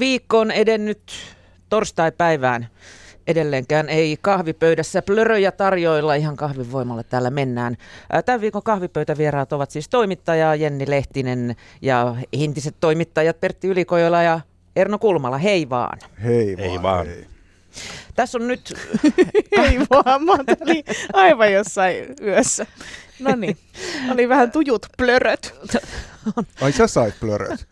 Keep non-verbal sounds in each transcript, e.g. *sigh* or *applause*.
Viikko on edennyt torstai-päivään. Edelleenkään ei kahvipöydässä plöröjä tarjoilla, ihan kahvivoimalla täällä mennään. Tämän viikon kahvipöytävieraat ovat siis toimittaja Jenni Lehtinen ja hintiset toimittajat Pertti Ylikojola ja Erno Kulmala. Hei vaan. Hei Hei vaan. vaan. Hei. Tässä on nyt, *laughs* Ei vaan, mä olin aivan jossain yössä. No niin, oli vähän tujut plöröt. Ai sä sait plöröt.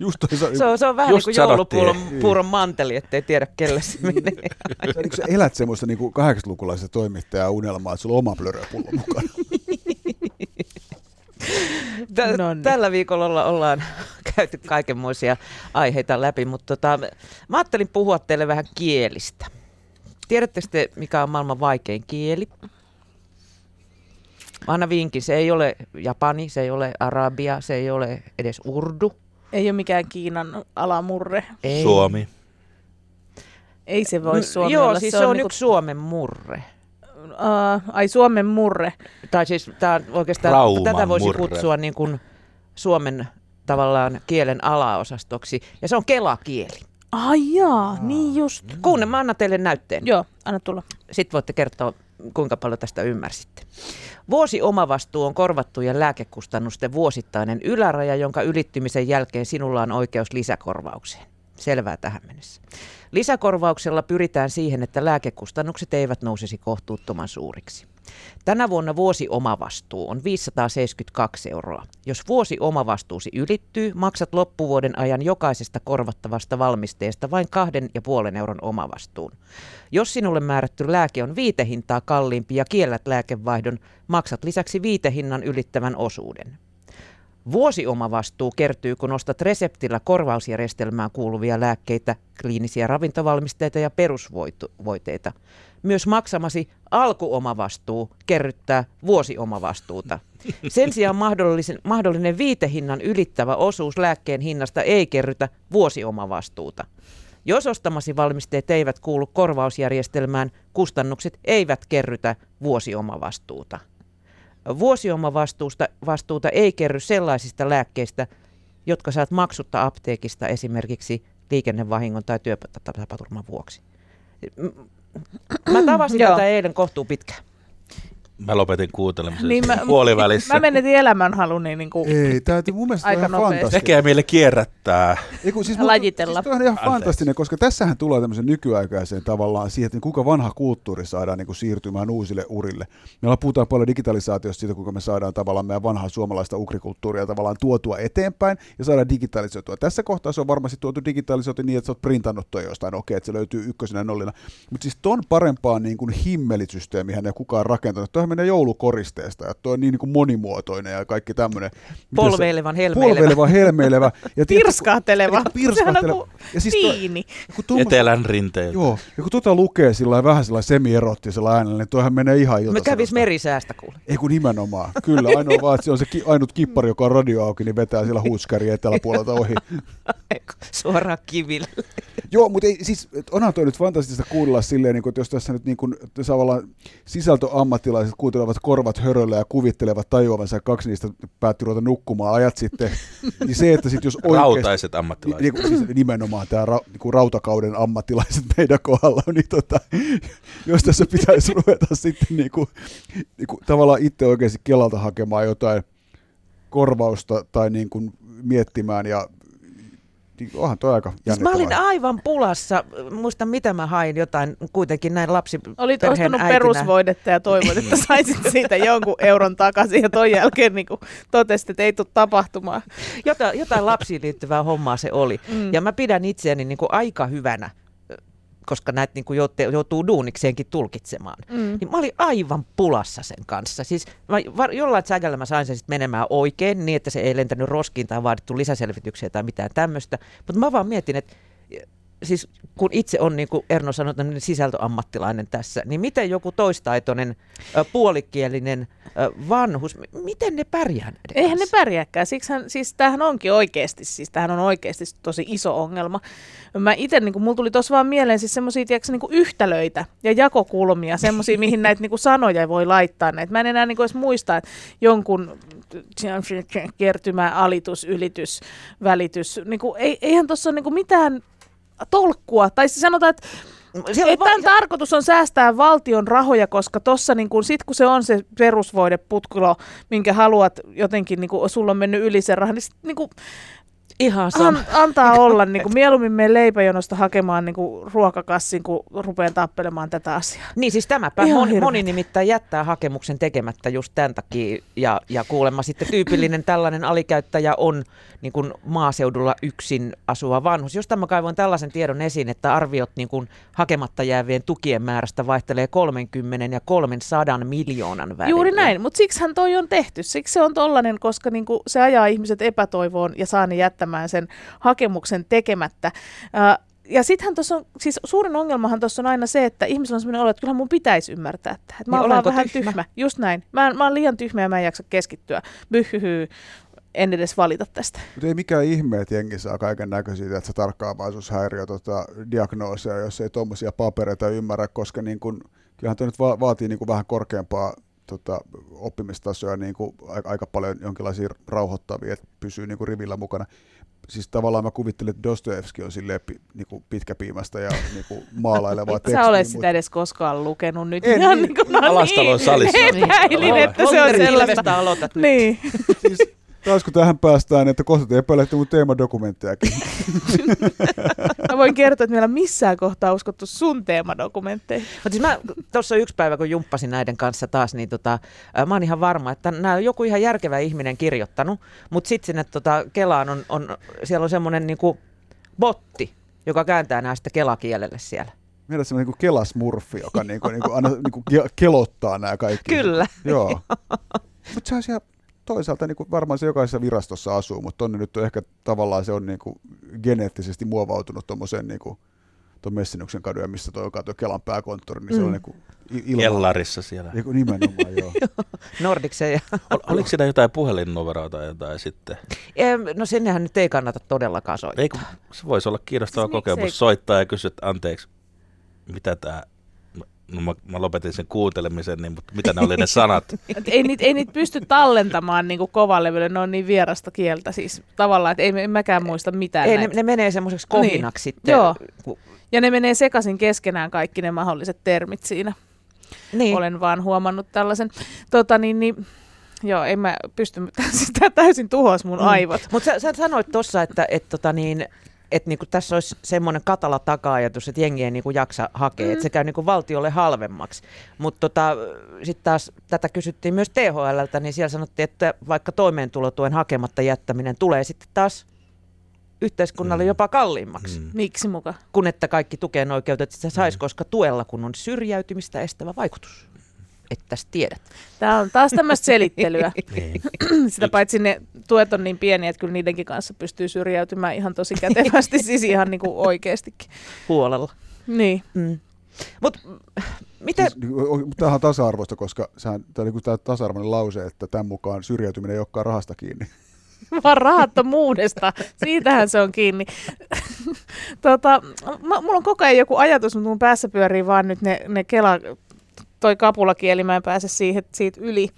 Just toi, sä, se on, se on vähän Just niin kuin joulupuuron puuron manteli, ettei tiedä kelle se menee. sä, niin sä elät semmoista niin 80-lukulaista toimittajaa unelmaa, että sulla on oma plöröpullo mukana. Tä- Noniin. Tällä viikolla olla, ollaan *laughs* käyty kaikenmoisia aiheita läpi, mutta tota, mä ajattelin puhua teille vähän kielistä. Tiedättekö te, mikä on maailman vaikein kieli? Anna vinkin, se ei ole japani, se ei ole arabia, se ei ole edes urdu. Ei ole mikään Kiinan alamurre. Ei. Suomi. Ei se voi Suomi Joo, olla. siis se on, niinku, yksi Suomen murre. Uh, ai Suomen murre. Tai siis tää on oikeastaan, Rauman tätä voisi murre. kutsua niin kuin Suomen tavallaan kielen alaosastoksi. Ja se on kelakieli. Ai jaa, niin just. Kuunne, mä annan teille näytteen. Joo, anna tulla. Sitten voitte kertoa, kuinka paljon tästä ymmärsitte. Vuosi omavastuu on korvattujen lääkekustannusten vuosittainen yläraja, jonka ylittymisen jälkeen sinulla on oikeus lisäkorvaukseen. Selvää tähän mennessä. Lisäkorvauksella pyritään siihen, että lääkekustannukset eivät nousisi kohtuuttoman suuriksi. Tänä vuonna vuosi omavastuu on 572 euroa. Jos vuosi omavastuusi ylittyy, maksat loppuvuoden ajan jokaisesta korvattavasta valmisteesta vain 2,5 euron omavastuun. Jos sinulle määrätty lääke on viitehintaa kalliimpi ja kiellät lääkevaihdon, maksat lisäksi viitehinnan ylittävän osuuden. Vuosiomavastuu kertyy, kun ostat reseptillä korvausjärjestelmään kuuluvia lääkkeitä, kliinisiä ravintovalmisteita ja perusvoiteita. Myös maksamasi alkuomavastuu kerryttää vuosiomavastuuta. Sen sijaan mahdollisen, mahdollinen viitehinnan ylittävä osuus lääkkeen hinnasta ei kerrytä vuosiomavastuuta. Jos ostamasi valmisteet eivät kuulu korvausjärjestelmään, kustannukset eivät kerrytä vuosiomavastuuta. Vuosiomavastuusta vastuuta ei kerry sellaisista lääkkeistä, jotka saat maksutta apteekista esimerkiksi liikennevahingon tai työtapaturman vuoksi. Mä tavasin tätä eilen kohtuu pitkään. Mä lopetin kuuntelemisen Niin mä- puolivälissä. Mä menetin elämänhaluni niin kuin, Ei, tää mun mielestä Aika on fantastinen. Tekee meille kierrättää. Ei, kun siis Ja lajitella. Siis on ihan Anteeksi. fantastinen, koska tässähän tulee tämmöisen nykyaikaiseen tavallaan siihen, että kuinka vanha kulttuuri saadaan niin kuin siirtymään uusille urille. Me puhutaan paljon digitalisaatiosta siitä, kuinka me saadaan tavallaan meidän vanhaa suomalaista ukrikulttuuria tavallaan tuotua eteenpäin ja saadaan digitalisoitua. Tässä kohtaa se on varmasti tuotu digitalisoitu niin, että sä oot printannut toi jostain, okei, että se löytyy ykkösenä nollina. Mutta siis ton parempaa niin kuin himmelisysteemihän ei kukaan rakentanut. Menee joulukoristeesta ja toi on niin, niin kuin monimuotoinen ja kaikki tämmöinen. Polveilevan, helmeilevä. Polveileva, helmeilevä. Ja pirskahteleva. Eikä pirskahteleva. Sehän on Ja siis tiini. kun tuommoista- Etelän rinteiltä. Joo, ja kun tota lukee sillä vähän sillä semi-erottisella äänellä, niin toihan menee ihan ilta. Me kävis merisäästä kuule. Ei kun nimenomaan. Kyllä, ainoa vaan, että se on se ki- ainut kippari, joka on radio auki, niin vetää siellä huuskari eteläpuolelta ohi. *laughs* Suoraan kiville. Joo, mutta ei, siis, onhan toi nyt fantastista kuunnella silleen, niin kuin, että jos tässä nyt niin kuin, tavallaan sisältöammattilaiset kuuntelevat korvat höröllä ja kuvittelevat tajuavansa, ja kaksi niistä päätti ruveta nukkumaan ajat sitten, *laughs* niin se, että sitten jos oikeasti... Rautaiset ammattilaiset. Niin, kuin, siis nimenomaan tämä ra, niin rautakauden ammattilaiset *laughs* meidän kohdalla, niin tota, jos tässä pitäisi *laughs* ruveta sitten niin kuin, niin kuin, tavallaan itse oikeasti Kelalta hakemaan jotain korvausta tai niin kuin miettimään ja niin onhan toi aika Siis mä olin aivan pulassa. Muista mitä mä hain jotain, kuitenkin näin lapsi Olit perheen ostanut äitinä. perusvoidetta ja toivoit, että *laughs* saisit siitä jonkun euron takaisin ja ton jälkeen niin totesit, että ei tule tapahtumaan. Jotain, jotain lapsiin liittyvää hommaa se oli. Mm. Ja mä pidän itseäni niin kuin aika hyvänä, koska näitä niin kuin joutuu duunikseenkin tulkitsemaan. Mm. Niin mä olin aivan pulassa sen kanssa. Siis mä, var, jollain sägällä mä sain sen sit menemään oikein, niin että se ei lentänyt roskiin tai vaadittu lisäselvityksiä tai mitään tämmöistä. Mutta mä vaan mietin, että siis kun itse on, niin kuin Erno sanoi, sisältöammattilainen tässä, niin miten joku toistaitoinen, puolikielinen vanhus, miten ne pärjää näiden Eihän ne kanssa? pärjääkään. Siksihän, siis tämähän onkin oikeasti, siis tämähän on oikeasti tosi iso ongelma. Mä itse, niin mulla tuli tuossa vaan mieleen siis semmoisia, niin yhtälöitä ja jakokulmia, semmoisia, mihin näitä niin kuin sanoja voi laittaa. Näitä. Mä en enää niin kuin edes muista, että jonkun kertymä, alitus, ylitys, välitys, niin kuin, ei, eihän tuossa ole niin kuin mitään tolkkua. Tai siis sanotaan, että Siellä et tämän tarkoitus on säästää valtion rahoja, koska tuossa niin kun, sit kun se on se perusvoideputkulo, minkä haluat jotenkin, niin kun sulla on mennyt yli sen rahan, niin, sit, niin kun, ihan sama. an, antaa olla. Niin kun, mieluummin menen leipäjonosta hakemaan niin kun, ruokakassin, kun rupean tappelemaan tätä asiaa. Niin siis tämäpä Ihan moni, moni nimittäin jättää hakemuksen tekemättä just tämän takia ja, ja kuulemma sitten tyypillinen tällainen alikäyttäjä on niin kuin maaseudulla yksin asuva vanhus. Josta mä kaivoin tällaisen tiedon esiin, että arviot niin kuin hakematta jäävien tukien määrästä vaihtelee 30 ja 300 miljoonan välillä. Juuri näin, mutta siksihän toi on tehty. Siksi se on tollanen, koska niinku se ajaa ihmiset epätoivoon ja saa ne jättämään sen hakemuksen tekemättä. Ja sittenhän tuossa on, siis suurin ongelmahan tuossa on aina se, että ihmisellä on sellainen olo, että kyllähän mun pitäisi ymmärtää tämä. Että mä Niin olenko vähän tyhmä? tyhmä. Just näin. Mä, en- mä oon liian tyhmä ja mä en jaksa keskittyä. Byhhyhy, en edes valita tästä. Mutta ei mikään ihme, että jengi saa kaiken näköisiä, että se tarkkaavaisuushäiriö tota, diagnooseja, jos ei tuommoisia papereita ymmärrä, koska niin kun, kyllähän tuo nyt va- vaatii niin kun vähän korkeampaa tota, oppimistasoa niin kuin aika, aika paljon jonkinlaisia rauhoittavia, että pysyy niin kuin rivillä mukana. Siis tavallaan mä kuvittelin, että Dostoevski on silleen pi, niin kuin pitkäpiimästä ja *laughs* niin kuin maalailevaa tekstiä. sä ole mutta- sitä edes koskaan lukenut nyt. En Ihan niin. niin kuin, no Alastalon niin, salissa. Epäilin, Niin. että se on Holter sellaista. Ilvestä aloitat nyt. Niin. siis, taas kun tähän päästään, että kohta te epäilette mun teemadokumenttejakin. *laughs* Mä voin kertoa, että meillä missään kohtaa uskottu sun teemadokumentteihin. Mutta siis mä tuossa yksi päivä, kun jumppasin näiden kanssa taas, niin tota, ää, mä oon ihan varma, että nämä on joku ihan järkevä ihminen kirjoittanut, mutta sitten sinne tota, Kelaan on, on, siellä on semmoinen niinku botti, joka kääntää nämä sitten kelakielelle siellä. Meillä on semmoinen niin kelasmurfi, joka niin kuin, niin kuin aina niin kuin ke- kelottaa nämä kaikki. Kyllä. Joo. *laughs* Mutta se on siellä toisaalta niin kuin varmaan se jokaisessa virastossa asuu, mutta tonne nyt on ehkä tavallaan se on niin kuin geneettisesti muovautunut tuommoiseen niin kuin tuon Messinuksen kadun, ja missä tuo, joka on tuo Kelan pääkonttori, niin se on Mm. niin kuin ilma. Kellarissa siellä. Niin kuin nimenomaan, joo. *laughs* Nordiksen ja... Ol, oliko siinä jotain puhelinnumeroa tai jotain sitten? No sinnehän nyt ei kannata todellakaan soittaa. Eikö, se voisi olla kiinnostava Siis siis miksei? kokemus soittaa ja kysyä, että anteeksi, mitä tämä, no mä, mä lopetin sen kuuntelemisen, niin, mutta mitä ne oli ne sanat? *laughs* Et ei, niitä, ei niitä pysty tallentamaan niin kovalevylle, ne on niin vierasta kieltä siis tavallaan, että ei, en mäkään muista mitään Ei, ne, ne menee semmoiseksi kohinaksi Niin. sitten. Joo. Ja ne menee sekaisin keskenään kaikki ne mahdolliset termit siinä. Niin. Olen vaan huomannut tällaisen. Tota, niin, niin, joo, en mä pysty, *laughs* sitä täysin tuhos mun Mm. aivot. Mutta sä, sä sanoit tuossa, että et, tota niin, et niinku tässä olisi semmoinen katala taka-ajatus, että jengi ei niinku jaksa hakea, mm. että se käy niinku valtiolle halvemmaksi. Mutta tota, sitten taas tätä kysyttiin myös THLltä, niin siellä sanottiin, että vaikka toimeentulotuen hakematta jättäminen tulee sitten taas yhteiskunnalle Mm. jopa kalliimmaksi, mm. Mm. Miksi muka? kun että kaikki tukeen oikeutetut sitä saisi, koska tuella kun on syrjäytymistä estävä vaikutus. Että tiedät. Tämä on taas tämmöistä selittelyä. *laughs* Niin. *clears throat* Sitä paitsi ne tuet on niin pieniä, että kyllä niidenkin kanssa pystyy syrjäytymään ihan tosi kätevästi, *laughs* siis ihan niin kuin oikeastikin. Huolella. Niin. Mm. Mutta miten... Siis, niin, tämähän on tasa-arvoista, koska sehän, tämä, niin tämä tasa-arvoinen lause, että tämän mukaan syrjäytyminen ei olekaan rahasta kiinni. *laughs* Vaan rahattomuudesta. Siitähän se on kiinni. tota, mä, mulla on koko ajan joku ajatus, mutta mun päässä pyörii vaan nyt ne, ne kela, toi kapulakieli, mä en pääse siihen, siitä yli.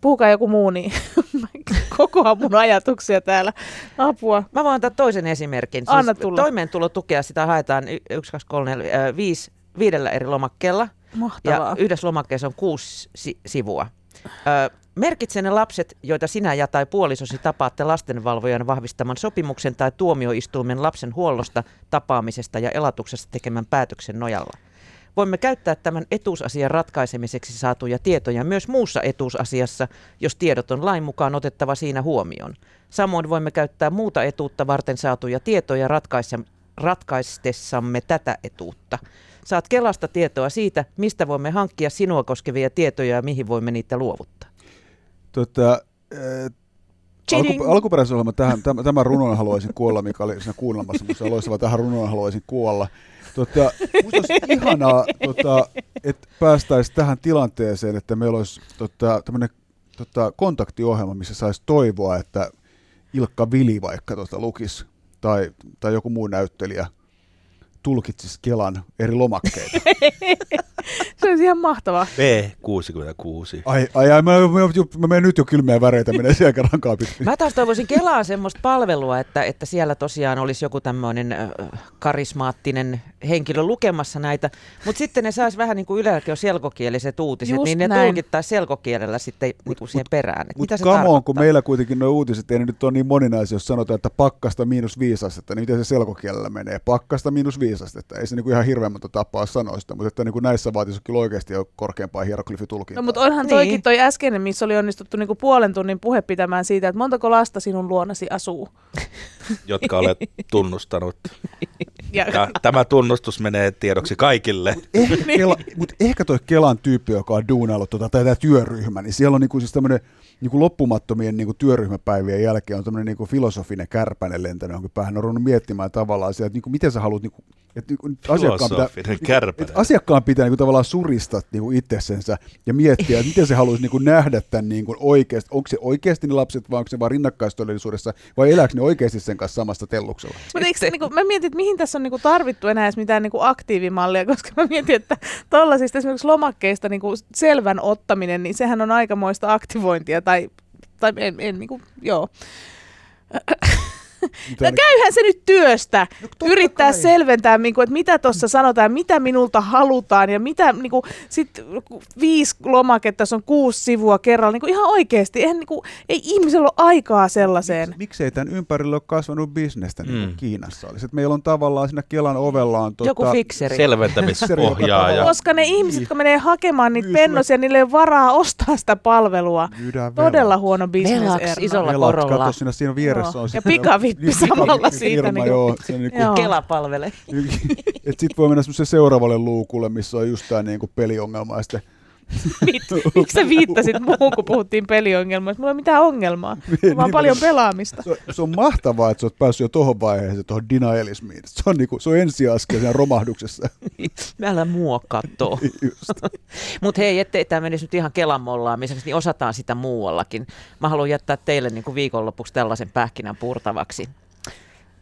Puhukaa joku muu, niin *laughs* mä kokoan mun ajatuksia täällä. Apua. Mä voin antaa toisen esimerkin. Anna tulla. Toimeentulotukea sitä haetaan 1, 2, 3, 4, 5, viidellä eri lomakkeella. Mahtavaa. Ja yhdessä lomakkeessa on kuusi si- sivua. Ö, merkitse ne lapset, joita sinä ja tai puolisosi tapaatte lastenvalvojan vahvistaman sopimuksen tai tuomioistuimen lapsen huollosta, tapaamisesta ja elatuksesta tekemän päätöksen nojalla. Voimme käyttää tämän etuusasian ratkaisemiseksi saatuja tietoja myös muussa etuusasiassa, jos tiedot on lain mukaan otettava siinä huomioon. Samoin voimme käyttää muuta etuutta varten saatuja tietoja ratkaise- ratkaistessamme tätä etuutta. Saat Kelasta tietoa siitä, mistä voimme hankkia sinua koskevia tietoja ja mihin voimme niitä luovuttaa. Tota, äh, alku, alkuperäisohjelma tähän, tämän, tämän runon haluaisin kuolla, mikä oli siinä kuunnelmassa, mutta loistava, tähän runon haluaisin kuolla. Tota, musta olisi ihanaa, tota, että päästäisiin tähän tilanteeseen, että meillä olisi tota, tämmöinen tota, kontaktiohjelma, missä saisi toivoa, että Ilkka Vili vaikka tota, lukisi, tai, tai joku muu näyttelijä, tulkitsisi Kelan eri lomakkeita. *laughs* Se olisi ihan mahtavaa. B66. Ai, ai, ai mä, mä, mä, menen nyt jo kylmiä väreitä, menee siellä rankaa pitkin. Mä taas toivoisin Kelaan semmoista palvelua, että, että siellä tosiaan olisi joku tämmöinen karismaattinen henkilö lukemassa näitä, mutta sitten ne saisi vähän niin kuin Ylelläkin on selkokieliset uutiset, Just niin ne näin. tulkittaisi selkokielellä sitten niin kuin siihen perään. Että Mutta mitä se come on, kun meillä kuitenkin nuo uutiset ei nyt ole niin moninaisia, jos sanotaan, että pakkasta miinus viisi astetta, niin miten se selkokielellä menee? Pakkasta miinus viisi astetta. Ei se niinku ihan hirveän monta tapaa sanoa sitä, mutta että niinku näissä vaatisi kyllä oikeasti jo korkeampaa hieroglyfitulkintaa. No mutta onhan toikin Niin. toi äskeinen, missä oli onnistuttu niinku puolen tunnin puhe pitämään siitä, että montako lasta sinun luonasi asuu. jotka olet tunnustanut. *laughs* Ja, Ja tämä tunnustus menee tiedoksi kaikille. ehkä, *laughs* Kela, mutta ehkä toi Kelan tyyppi, joka on duunaillut tota, tai tämä työryhmä, niin siellä on niinku siis tämmöinen niinku loppumattomien niinku työryhmäpäivien jälkeen on tämmöinen niinku filosofinen kärpänen lentänyt johonkin päähän. On ruvennut miettimään tavallaan sitä, että niinku, miten sä haluat, niinku, että niinku, asiakkaan pitää, kärpänen. että asiakkaan pitää niinku, tavallaan surista niinku, itsensä ja miettiä, että miten se haluaisi niinku, nähdä tämän niinku, oikeasti. Onko se oikeasti ne lapset vai onko se vaan rinnakkaistodellisuudessa vai elääkö ne oikeasti sen kanssa samasta telluksella? Mutta eikö, niinku, mä mietin, että mihin tässä on niinku tarvittu enää edes mitään niinku aktiivimallia, *laughs* koska mä mietin, että tuollaisista esimerkiksi lomakkeista niinku selvän ottaminen, niin sehän on aikamoista aktivointia, tai, tai en, en niinku, joo. No käyhän se nyt työstä, No, yrittää kai. selventää, niinku, että mitä tuossa sanotaan, mitä minulta halutaan, ja mitä, niinku, sit viisi lomaketta, tässä on kuusi sivua kerralla, niinku, ihan oikeasti, eihän, niinku, ei ihmisellä ole aikaa sellaiseen. Miks, miksei tämän ympärille ole kasvanut bisnestä niin kuin Mm. Kiinassa olisi? Et meillä on tavallaan siinä Kelan ovella on tota, Joku fikseri. Selventämisohjaaja. Koska ne ihmiset, jotka menee hakemaan niitä Myy sulle- pennosia, niille ei ole varaa ostaa sitä palvelua. Todella velat. huono bisnes, Velaksi Erno. isolla Velat, korolla. Kato, siinä, siinä vieressä Joo. on Ja pikavippi niin, samalla siitä, firma, niin kuin- joo, se on niin kuin, Joo. Kela palvelee. *laughs* et sit voi mennä seuraavalle luukulle, missä on just tää niin kuin peliongelma ja sitten Mit- Miksi sä viittasit muuhun, kun puhuttiin peliongelmasta? Mulla ei ole mitään ongelmaa. Mulla on vaan Niin, paljon mä- pelaamista. se, on, se on mahtavaa, että sä oot päässyt jo tohon vaiheeseen, tuohon denialismiin. Se on, niinku, se on ensiaskel siinä romahduksessa. *laughs* Älä mua kattoo. *laughs* Just. Mutta hei, ettei tämä menisi nyt ihan Kelan mollaamiseksi, niin osataan sitä muuallakin. Mä haluan jättää teille niin kuin viikonlopuksi tällaisen pähkinän purtavaksi.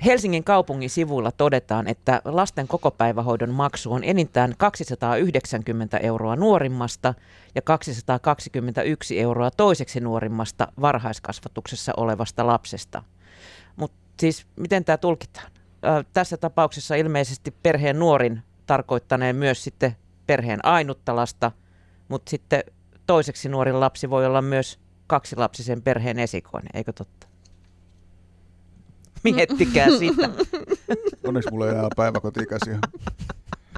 Helsingin kaupungin sivuilla todetaan, että lasten kokopäivähoidon maksu on enintään 290 euroa nuorimmasta ja 221 euroa toiseksi nuorimmasta varhaiskasvatuksessa olevasta lapsesta. Mutta siis miten tämä tulkitaan? Ö, tässä tapauksessa ilmeisesti perheen nuorin tarkoittaneen myös sitten perheen ainutta lasta, mutta sitten toiseksi nuorin lapsi voi olla myös kaksilapsisen perheen esikoinen, eikö totta? Miettikää sitä. Onneksi mulla ei ole päiväkoti-ikäisiä.